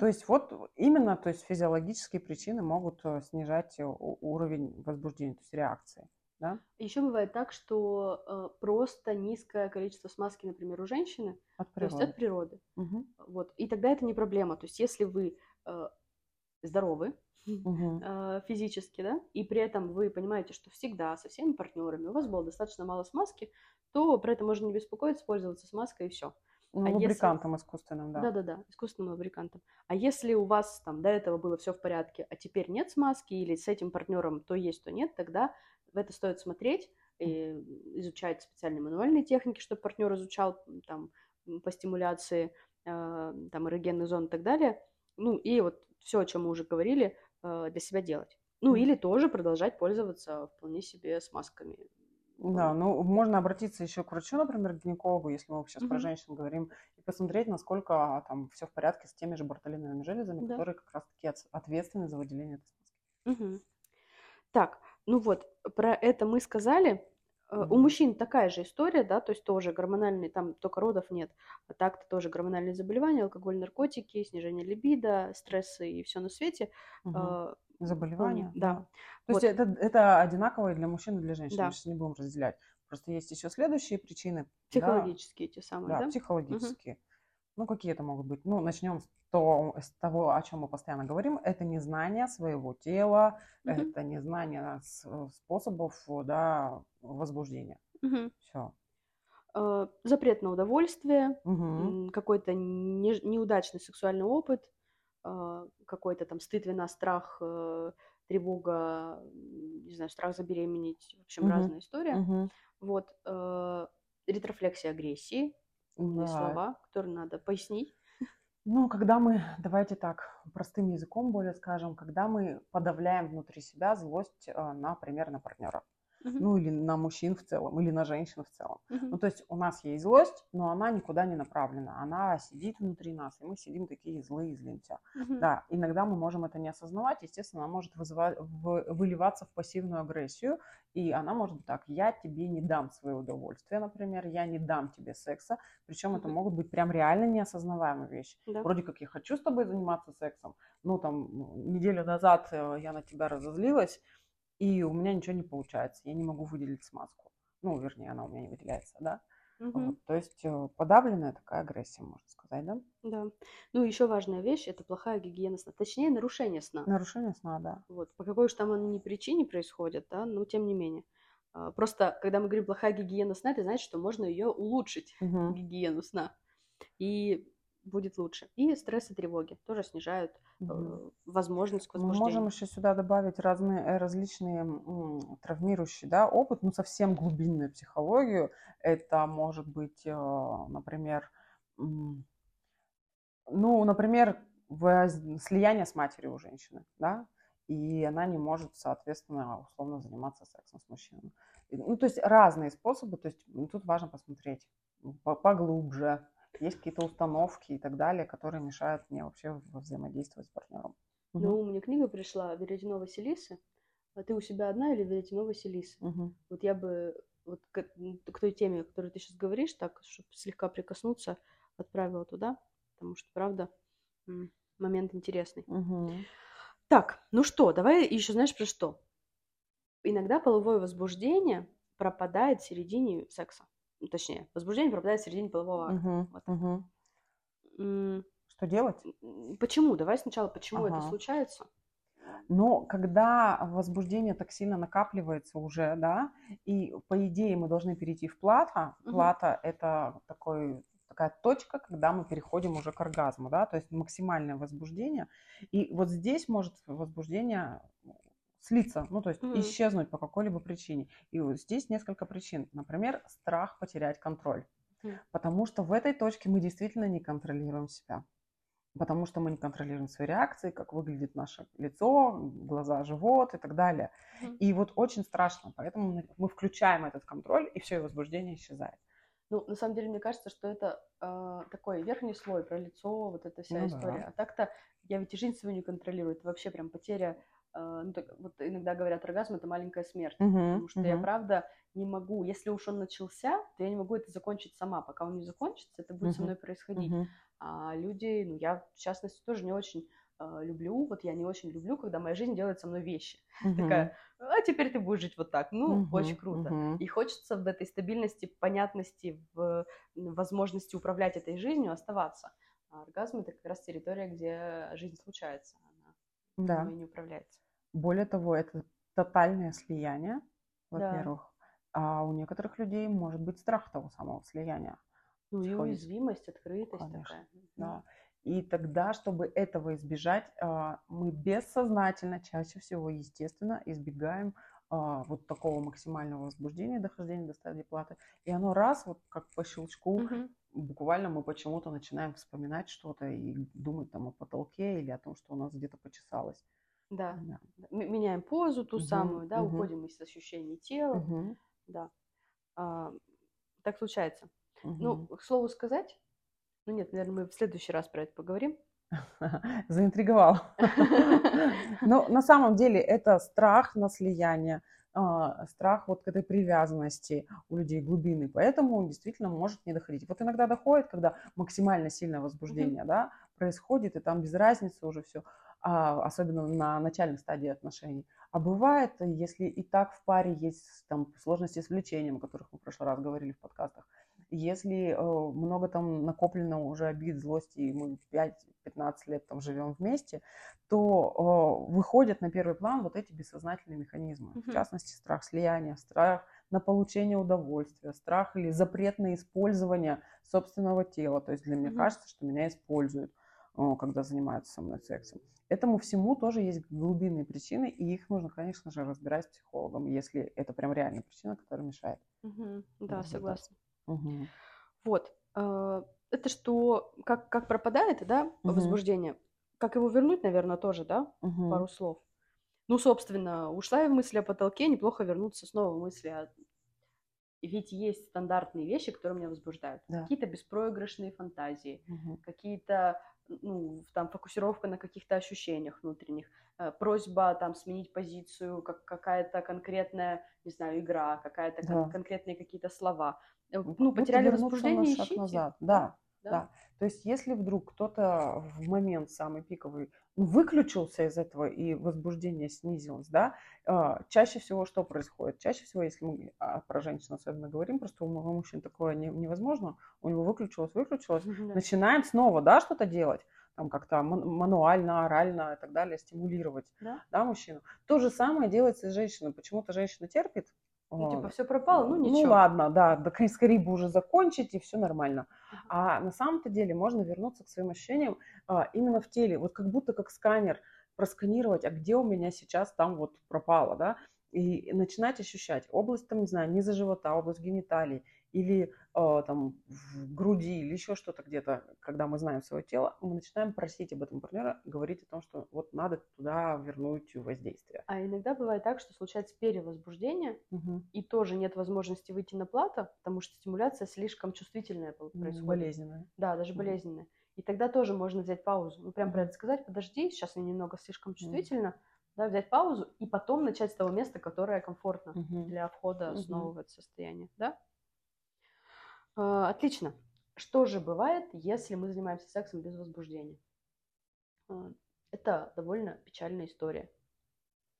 То есть вот именно, то есть физиологические причины могут э, снижать э, уровень возбуждения, то есть реакции. Да? Еще бывает так, что э, просто низкое количество смазки, например, у женщины, От то есть от природы. Мгм. Вот. И тогда это не проблема. То есть если вы э, здоровы Мгм. э, физически, да, и при этом вы понимаете, что всегда со всеми партнерами у вас было достаточно мало смазки, то про это можно не беспокоиться, пользоваться смазкой и все. Ну, а если- лубрикантом искусственным, да. Да-да-да, искусственным лубрикантом. А если у вас там до этого было все в порядке, а теперь нет смазки, или с этим партнером то есть, то нет, тогда в это стоит смотреть, и изучать специальные мануальные техники, чтобы партнер изучал там по стимуляции э, там эрогенных зон и так далее. Ну и вот все, о чем мы уже говорили, э, для себя делать. Ну или тоже продолжать пользоваться вполне себе смазками. Да, ну можно обратиться еще к врачу, например, к гинекологу, если мы сейчас про Мгм. женщин говорим, и посмотреть, насколько там все в порядке с теми же бартолиновыми железами, Да. которые как раз-таки ответственны за выделение этой смазки. Мгм. Так, ну вот, про это мы сказали. Э, У мужчин такая же история, да, то есть тоже гормональные, там только родов нет, а так-то тоже гормональные заболевания, алкоголь, наркотики, снижение либидо, стрессы и все на свете. Э, Заболевания, да. да. То Вот. есть это, это одинаково и для мужчин, и для женщин. Да. Мы сейчас не будем разделять. Просто есть еще следующие причины. да, Психологические те самые, Да, да? психологические. Ну, какие это могут быть? Ну, начнем с, то- с того, о чем мы постоянно говорим. Это незнание своего тела, Мгм. это незнание с- способов да, возбуждения. Мгм. Все. Э, Запрет на удовольствие, м, какой-то не- неудачный сексуальный опыт, э, какой-то там стыд, вина, страх, э, тревога, не знаю, страх забеременеть, в общем, Мгм. разная история. Вот, э, ретрофлексия агрессии, умные слова, которые надо пояснить. Ну, когда мы, давайте так, простым языком более скажем, когда мы подавляем внутри себя злость, э, например, на партнера. Мгм. Ну, или на мужчин в целом, или на женщин в целом. Мгм. Ну, то есть у нас есть злость, но она никуда не направлена. Она сидит внутри нас, и мы сидим такие злые, злимся. Мгм. Да, иногда мы можем это не осознавать. Естественно, она может вызывать, в- выливаться в пассивную агрессию. И она может быть так, я тебе не дам свое удовольствие, например, я не дам тебе секса. Причем это Мгм. могут быть прям реально неосознаваемые вещи. Да. Вроде как я хочу с тобой заниматься сексом, ну там ну, неделю назад э, я на тебя разозлилась, и у меня ничего не получается, я не могу выделить смазку. Ну, вернее, она у меня не выделяется, да. Мгм. Вот, то есть э, подавленная такая агрессия, можно сказать, да? Да. Ну, еще важная вещь – это плохая гигиена сна. Точнее, нарушение сна. Нарушение сна, да. Вот. По какой уж там оно ни причине происходит, да, но тем не менее. А, Просто, когда мы говорим плохая гигиена сна, это значит, что можно ее улучшить, Мгм. гигиену сна, и будет лучше. И стресс и тревоги тоже снижают Мгм. возможность к Мы можем еще сюда добавить разные э, различные м, травмирующие да, опыт, ну совсем глубинную психологию. Это может быть, э, например, м, ну, например, слияние с матерью у женщины, да, и она не может, соответственно, условно заниматься сексом с мужчиной. Ну, то есть разные способы, то есть тут важно посмотреть по- поглубже. Есть какие-то установки и так далее, которые мешают мне вообще во- взаимодействовать с партнером. Мгм. Ну, мне книга пришла «Веретено Василисы». А ты у себя одна или «Веретено Василисы»? Мгм. Вот я бы вот к, к той теме, о которой ты сейчас говоришь, так, чтобы слегка прикоснуться, отправила туда, потому что, правда, момент интересный. Мгм. Так, ну что, давай еще знаешь про что? Иногда половое возбуждение пропадает в середине секса. Ну, точнее, возбуждение пропадает в середине полового акта. Мгм. Вот. М, Что делать? Почему? Давай сначала, почему это Ага. случается? Но когда возбуждение так сильно накапливается уже, да, и по идее мы должны перейти в плата. Мгм. Плата это такой такая точка, когда мы переходим уже к оргазму, да, то есть максимальное возбуждение. И вот здесь может возбуждение слиться, ну, то есть Мгм. исчезнуть по какой-либо причине. И вот здесь несколько причин. Например, страх потерять контроль. Мгм. Потому что в этой точке мы действительно не контролируем себя. Потому что мы не контролируем свои реакции, как выглядит наше лицо, глаза, живот и так далее. Мгм. И вот очень страшно. Поэтому мы- мы включаем этот контроль, и все, и возбуждение исчезает. Ну, на самом деле, мне кажется, что это э, такой верхний слой про лицо, вот эта вся Ну история. да. А так-то я ведь и жизнь свою не контролирую. Это вообще прям потеря. Э, ну, так, вот иногда говорят, оргазм это маленькая смерть. Потому что я правда не могу, если уж он начался, то я не могу это закончить сама. Пока он не закончится, это будет со Мгм. мной происходить. А люди, ну я в частности тоже не очень э, люблю, вот я не очень люблю, когда моя жизнь делает со мной вещи. Такая, а теперь ты будешь жить вот так. Ну, очень круто. И хочется в этой стабильности, понятности, в возможности управлять этой жизнью оставаться. А оргазм это как раз территория, где жизнь случается, она Да. не управляется. Более того, это тотальное слияние, Да. во-первых. А у некоторых людей может быть страх того самого слияния. Ну и уязвимость, открытость Конечно, такая. Да. И тогда, чтобы этого избежать, а, мы бессознательно, чаще всего, естественно, избегаем а, вот такого максимального возбуждения, дохождения до стадии платы. И оно раз, вот как по щелчку, Мгм. буквально мы почему-то начинаем вспоминать что-то и думать там о потолке или о том, что у нас где-то почесалось. Да. Да. Меняем позу ту Мгм, самую, да, мгм. уходим из ощущений тела. Мгм. Да. а, так случается. Мгм. Ну, к слову сказать, ну нет, наверное, мы в следующий раз про это поговорим. Заинтриговал. Но на самом деле это страх на слияние, а, страх вот к этой привязанности у людей глубины, поэтому он действительно может не доходить. Вот иногда доходит, когда максимально сильное возбуждение, да, происходит, и там без разницы уже все, особенно на начальной стадии отношений. А бывает, если и так в паре есть там сложности с влечением, о которых мы в прошлый раз говорили в подкастах, если э, много там накоплено уже обид, злости, и мы 5-15 лет там живем вместе, то э, выходят на первый план вот эти бессознательные механизмы. Мгм. В частности, страх слияния, страх на получение удовольствия, страх или запрет на использование собственного тела. То есть для меня Мгм. кажется, что меня используют, когда занимаются со мной сексом. Этому всему тоже есть глубинные причины, и их нужно, конечно же, разбирать с психологом, если это прям реальная причина, которая мешает. Мгм. Да, согласна. Мгм. Вот. а, Это что, как, как пропадает, да, Мгм. возбуждение? Как его вернуть, наверное, тоже, да? Мгм. Пару слов. Ну, собственно, ушла я в мысли о потолке, неплохо вернуться снова в мысли о... Ведь есть стандартные вещи, которые меня возбуждают. Да. Какие-то беспроигрышные фантазии, Мгм. какие-то, ну, там, фокусировка на каких-то ощущениях внутренних, э, просьба там сменить позицию, как какая-то конкретная, не знаю, игра, какая-то кон- Да. конкретные какие-то слова. Э, Ну, Ну, потеряли возбуждение, ищите. назад. Да, да. да. То есть, если вдруг кто-то в момент самый пиковый выключился из этого и возбуждение снизилось, да, а, чаще всего что происходит? Чаще всего, если мы а, про женщин особенно говорим, просто у мужчин такое не- невозможно, у него выключилось, выключилось, Да. начинаем снова, да, что-то делать, там как-то ман- мануально, орально и так далее, стимулировать, Да. да, мужчину. То же самое делается и с женщиной. Почему-то женщина терпит, Ну, типа, все пропало, ну ничего. ну ладно, да, да скорее бы уже закончить, и все нормально. А на самом-то деле можно вернуться к своим ощущениям а, именно в теле, вот как будто как сканер просканировать, а где у меня сейчас там вот пропало, да, и начинать ощущать область, там, не знаю, низа живота, область гениталий, или там в груди, или еще что-то где-то, когда мы знаем свое тело, мы начинаем просить об этом партнера, говорить о том, что вот надо туда вернуть воздействие. А иногда бывает так, что случается перевозбуждение, Мгм. и тоже нет возможности выйти на плато, потому что стимуляция слишком чувствительная происходит. Болезненное. Да, даже Мгм. болезненная. И тогда тоже можно взять паузу. Ну, прям про Мгм. это сказать, подожди, сейчас я немного слишком чувствительно, да, взять паузу и потом начать с того места, которое комфортно Мгм. для входа Мгм. снова в это состояние, да? А, Отлично. Что же бывает, если мы занимаемся сексом без возбуждения? Это довольно печальная история.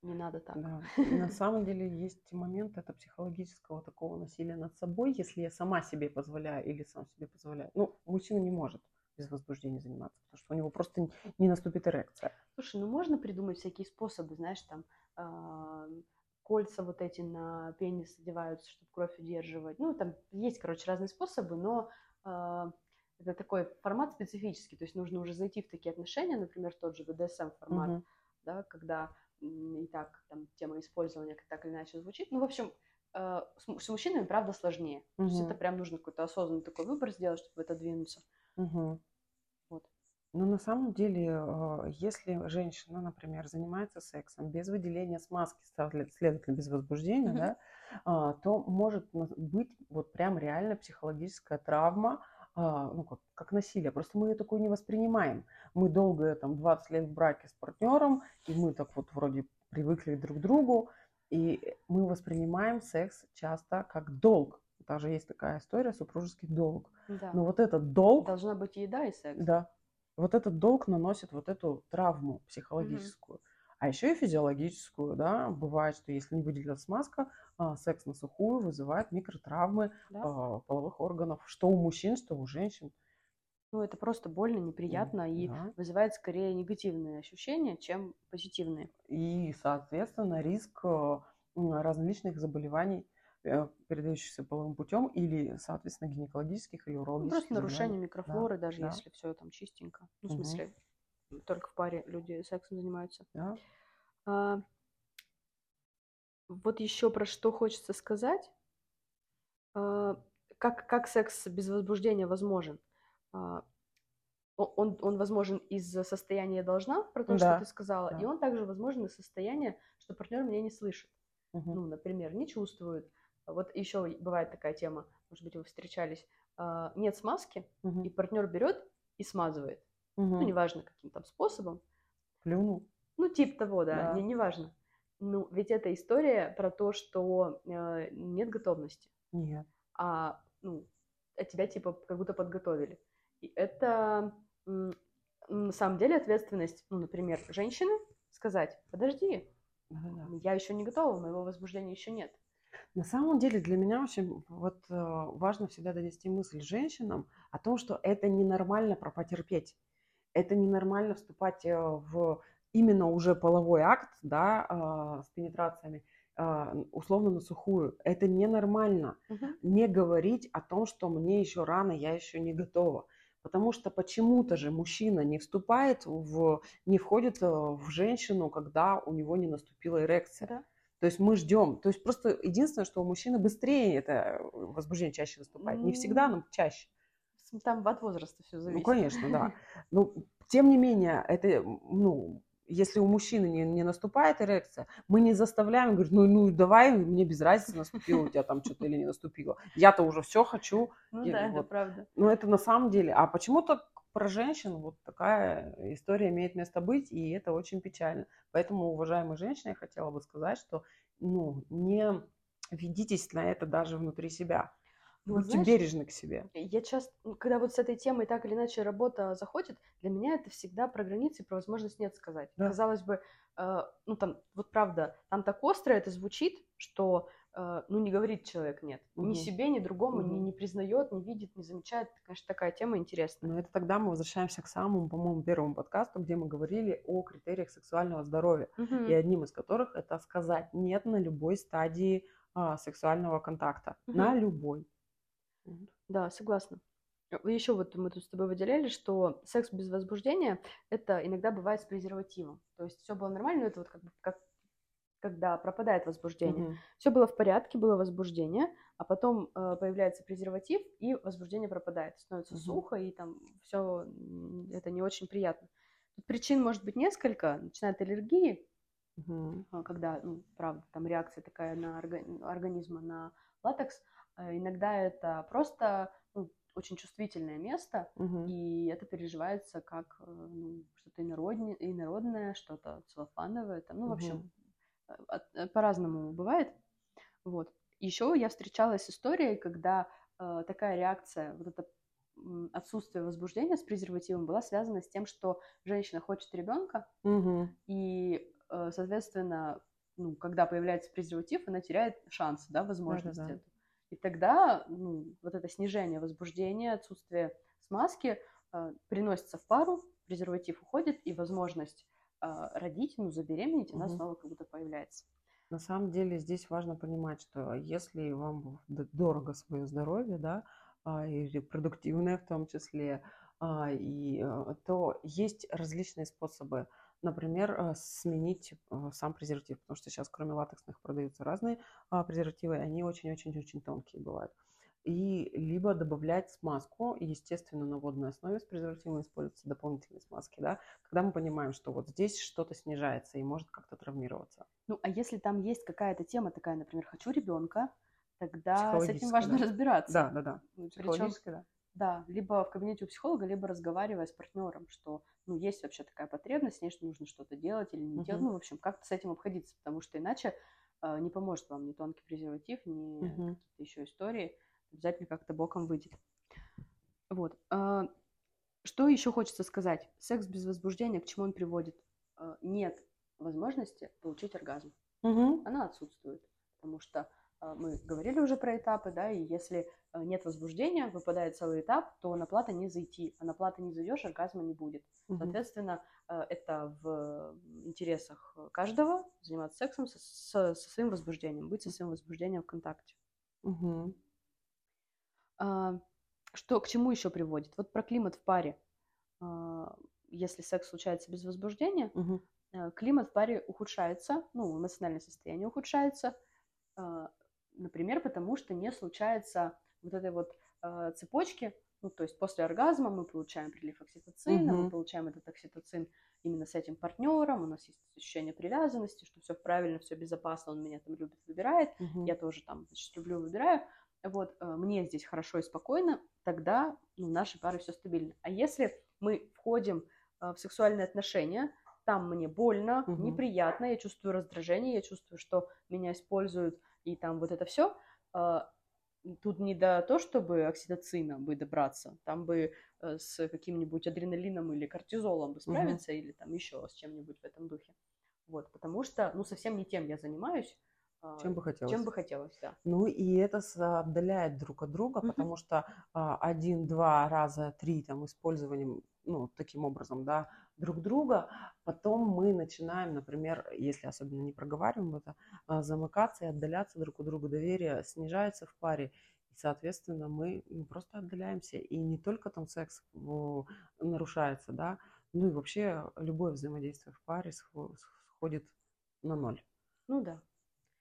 Не надо так. Да. На самом деле есть момент это психологического такого насилия над собой, если я сама себе позволяю или сам себе позволяю. Ну, мужчина не может без возбуждения заниматься, потому что у него просто не наступит эрекция. Слушай, ну можно придумать всякие способы, знаешь, там а, кольца вот эти на пенис одеваются, чтобы кровь удерживать. Ну, там есть, короче, разные способы, но а, это такой формат специфический, то есть нужно уже зайти в такие отношения, например, тот же BDSM формат, Мгм. да, когда и так там тема использования так или иначе звучит. Ну, в общем, э, с, с мужчинами, правда, сложнее. То есть это прям нужно какой-то осознанный такой выбор сделать, чтобы это двинуться. Мгм. Но на самом деле, э, если женщина, например, занимается сексом без выделения смазки, след- следовательно, без возбуждения, Мгм. да, а, то может быть вот прям реально психологическая травма, а, ну, как, как насилие. Просто мы ее такую не воспринимаем. Мы долго, там, 20 лет в браке с партнером, и мы так вот вроде привыкли друг к другу, и мы воспринимаем секс часто как долг. Даже есть такая история, супружеский долг. Да. Но вот этот долг, Должна быть и еда, и секс. да. Вот этот долг наносит вот эту травму психологическую. А еще и физиологическую, да. Бывает, что если не выделилась смазка, а, секс на сухую вызывает микротравмы Да? а, половых органов, что у мужчин, что у женщин. Ну, это просто больно, неприятно и Да. вызывает скорее негативные ощущения, чем позитивные. И, соответственно, риск э, различных заболеваний, передающихся половым путем, или, соответственно, гинекологических или Ну, урологических просто нарушение микрофлоры, даже да. если все там чистенько. Ну, в смысле, только в паре люди сексом занимаются. Да. А, вот еще про что хочется сказать. А, как, как секс без возбуждения возможен? А, он, он возможен из-за состояния должна, про то, Да, что ты сказала, и да. он также возможен из состояния, что партнер меня не слышит. Мгм. ну, например, не чувствует, Вот еще бывает такая тема, может быть, вы встречались, а, нет смазки, Мгм. и партнер берет и смазывает. Ну, Мгм. неважно, каким там способом. Плюнул. Ну, типа того, да, Да. не, неважно. Ну, ведь это история про то, что э, нет готовности, Нет. а, ну, а тебя типа как будто подготовили. И это на самом деле ответственность, ну, например, женщины сказать, подожди, Да-да-да. я еще не готова, моего возбуждения еще нет. На самом деле для меня очень вот э, важно всегда донести мысль женщинам о том, что это ненормально про потерпеть. Это ненормально вступать э, в именно уже половой акт, да, а, с пенетрациями, а, условно на сухую. Это ненормально. Не говорить о том, что мне еще рано, я еще не готова. Потому что почему-то же мужчина не вступает в, не входит э, в женщину, когда у него не наступила эрекция. Да. То есть мы ждем. То есть просто единственное, что у мужчины быстрее это э, возбуждение чаще наступает. Не всегда, но чаще. Там от возраста все Ну, зависит. конечно, да. Но тем не менее, это, ну, если у мужчины не, не наступает эрекция, мы не заставляем, говорит, ну, ну давай, мне без разницы, наступило у тебя там что-то или не наступило. Я-то уже все хочу. Ну И да, это вот. правда. Но это на самом деле. А почему-то про женщин вот такая история имеет место быть, и это очень печально. Поэтому, уважаемые женщины, я хотела бы сказать, что ну, не ведитесь на это даже внутри себя. Ну, вот Будьте знаешь, бережны к себе. Я часто, ну, когда вот с этой темой так или иначе работа заходит, для меня это всегда про границы, про возможность нет сказать. Да. Казалось бы, э, ну там, вот правда, там так остро это звучит, что, э, ну не говорит человек нет. Ни Мгм. себе, ни другому, ни Мгм. не признает, не видит, не замечает. Это, конечно, такая тема интересная. Но это тогда мы возвращаемся к самому, по-моему, первому подкасту, где мы говорили о критериях сексуального здоровья. Мгм. И одним из которых это сказать нет на любой стадии а, сексуального контакта. На Мгм. любой. Да, согласна. Еще вот мы тут с тобой выделяли, что секс без возбуждения это иногда бывает с презервативом. То есть все было нормально, но это вот как бы как когда пропадает возбуждение. Мгм. Все было в порядке, было возбуждение, а потом э, появляется презерватив, и возбуждение пропадает. Становится Мгм. сухо, и там все это не очень приятно. Тут причин может быть несколько. Начиная от аллергии, а, когда, ну, правда, там реакция такая на орга- организма на латекс. А Иногда это просто ну, очень чувствительное место, Мгм. и это переживается как э, ну, что-то инородне- инородное, что-то целлофановое. Там, ну, в общем, э, э, по-разному бывает. Вот. Еще я встречалась с историей, когда э, такая реакция, вот это отсутствие возбуждения с презервативом была связана с тем, что женщина хочет ребенка, Мгм. и, э, соответственно, ну, когда появляется презерватив, она теряет шанс, да, возможность Да-да-да. эту. И тогда ну, вот это снижение возбуждения, отсутствие смазки э, приносится в пару, презерватив уходит, и возможность э, родить, ну, забеременеть, она Мгм. снова как будто появляется. На самом деле здесь важно понимать, что если вам дорого свое здоровье, да, а, и репродуктивное в том числе, а, и, э, то есть различные способы. Например, э, сменить э, сам презерватив, потому что сейчас кроме латексных продаются разные а, презервативы, и они очень-очень-очень тонкие бывают. И либо добавлять смазку, и, естественно, на водной основе с презервативом используются дополнительные смазки, да, когда мы понимаем, что вот здесь что-то снижается и может как-то травмироваться. Ну, а если там есть какая-то тема такая, например, хочу ребенка, тогда с этим важно да. разбираться. Да, да, да. Причем, Психологически, да. Да, либо в кабинете у психолога, либо разговаривая с партнером, что, ну, есть вообще такая потребность, что нужно что-то делать или не делать. Мгм. Ну, в общем, как-то с этим обходиться, потому что иначе э, не поможет вам ни тонкий презерватив, ни Мгм. какие-то еще истории. Обязательно как-то боком выйдет. Вот. а, Что еще хочется сказать? Секс без возбуждения, к чему он приводит? Э, Нет возможности получить оргазм Мгм. она отсутствует. Потому что э, мы говорили уже про этапы, да, и если э, нет возбуждения, выпадает целый этап, то на плата не зайти. А на плата не зайдешь, оргазма не будет. Мгм. Соответственно, э, это в интересах каждого заниматься сексом со, со- со своим возбуждением, быть со своим возбуждением в контакте. Мгм. А, Что к чему еще приводит? Вот про климат в паре. А, Если секс случается без возбуждения, э, климат в паре ухудшается, ну, эмоциональное состояние ухудшается, э, например, потому что не случается вот этой вот э, цепочки Ну, то есть после оргазма мы получаем прилив окситоцина, мы Мгм. получаем этот окситоцин именно с этим партнером, у нас есть ощущение привязанности, что все правильно, все безопасно, он меня там любит, выбирает, Мгм. я тоже там, значит, люблю, выбираю. Вот, э, мне здесь хорошо и спокойно, тогда ну, нашей пары все стабильно. А если мы входим э, в сексуальные отношения, там мне больно, Мгм. неприятно, я чувствую раздражение, я чувствую, что меня используют, и там вот это все, тут не до то, чтобы окситоцина бы добраться, там бы э, с каким-нибудь адреналином или кортизолом бы справиться, или там еще с чем-нибудь в этом духе. Вот, потому что, ну, совсем не тем я занимаюсь, а, Чем бы хотелось. чем бы хотелось, да. Ну и это отдаляет друг от друга, Мгм. потому что а, один-два раза, три там использованием, ну, таким образом, да, друг друга, потом мы начинаем, например, если особенно не проговариваем это, а, замыкаться и отдаляться друг от друга, доверие снижается в паре, и, соответственно, мы ну, просто отдаляемся, и не только там секс ну, нарушается, да, ну и вообще любое взаимодействие в паре схо- сходит на ноль. Ну да.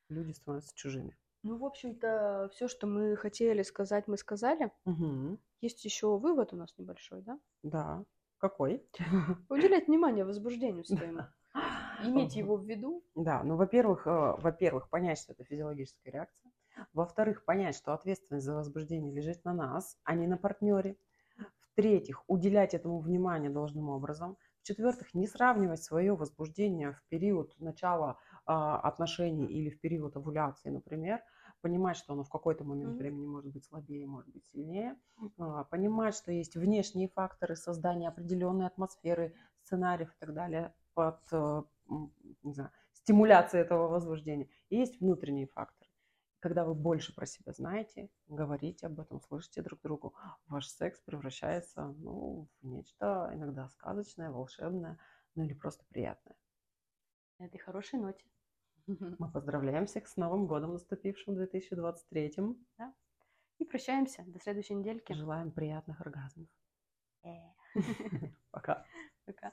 Люди становятся чужими. Ну, в общем-то, все, что мы хотели сказать, мы сказали. Мгм. Есть еще вывод у нас небольшой, да? Да. Какой? Уделять внимание возбуждению своему. Иметь его в виду. Да, ну, во-первых, э, во-первых, понять, что это физиологическая реакция. Во-вторых, понять, что ответственность за возбуждение лежит на нас, а не на партнере. В-третьих, уделять этому внимание должным образом. В-четвертых, не сравнивать свое возбуждение в период начала а, отношений или в период овуляции, например. Понимать, что оно в какой-то момент Мгм. времени может быть слабее, может быть сильнее. А, Понимать, что есть внешние факторы создания определенной атмосферы, сценариев и так далее под э, не знаю, стимуляции этого возбуждения. И есть внутренние факторы. Когда вы больше про себя знаете, говорите об этом, слышите друг другу, ваш секс превращается ну, в нечто иногда сказочное, волшебное, ну или просто приятное. На этой хорошей ноте. Мы поздравляем всех с Новым годом, наступившим 2023. И прощаемся. До следующей недельки. Желаем приятных оргазмов. Э. Пока. Пока.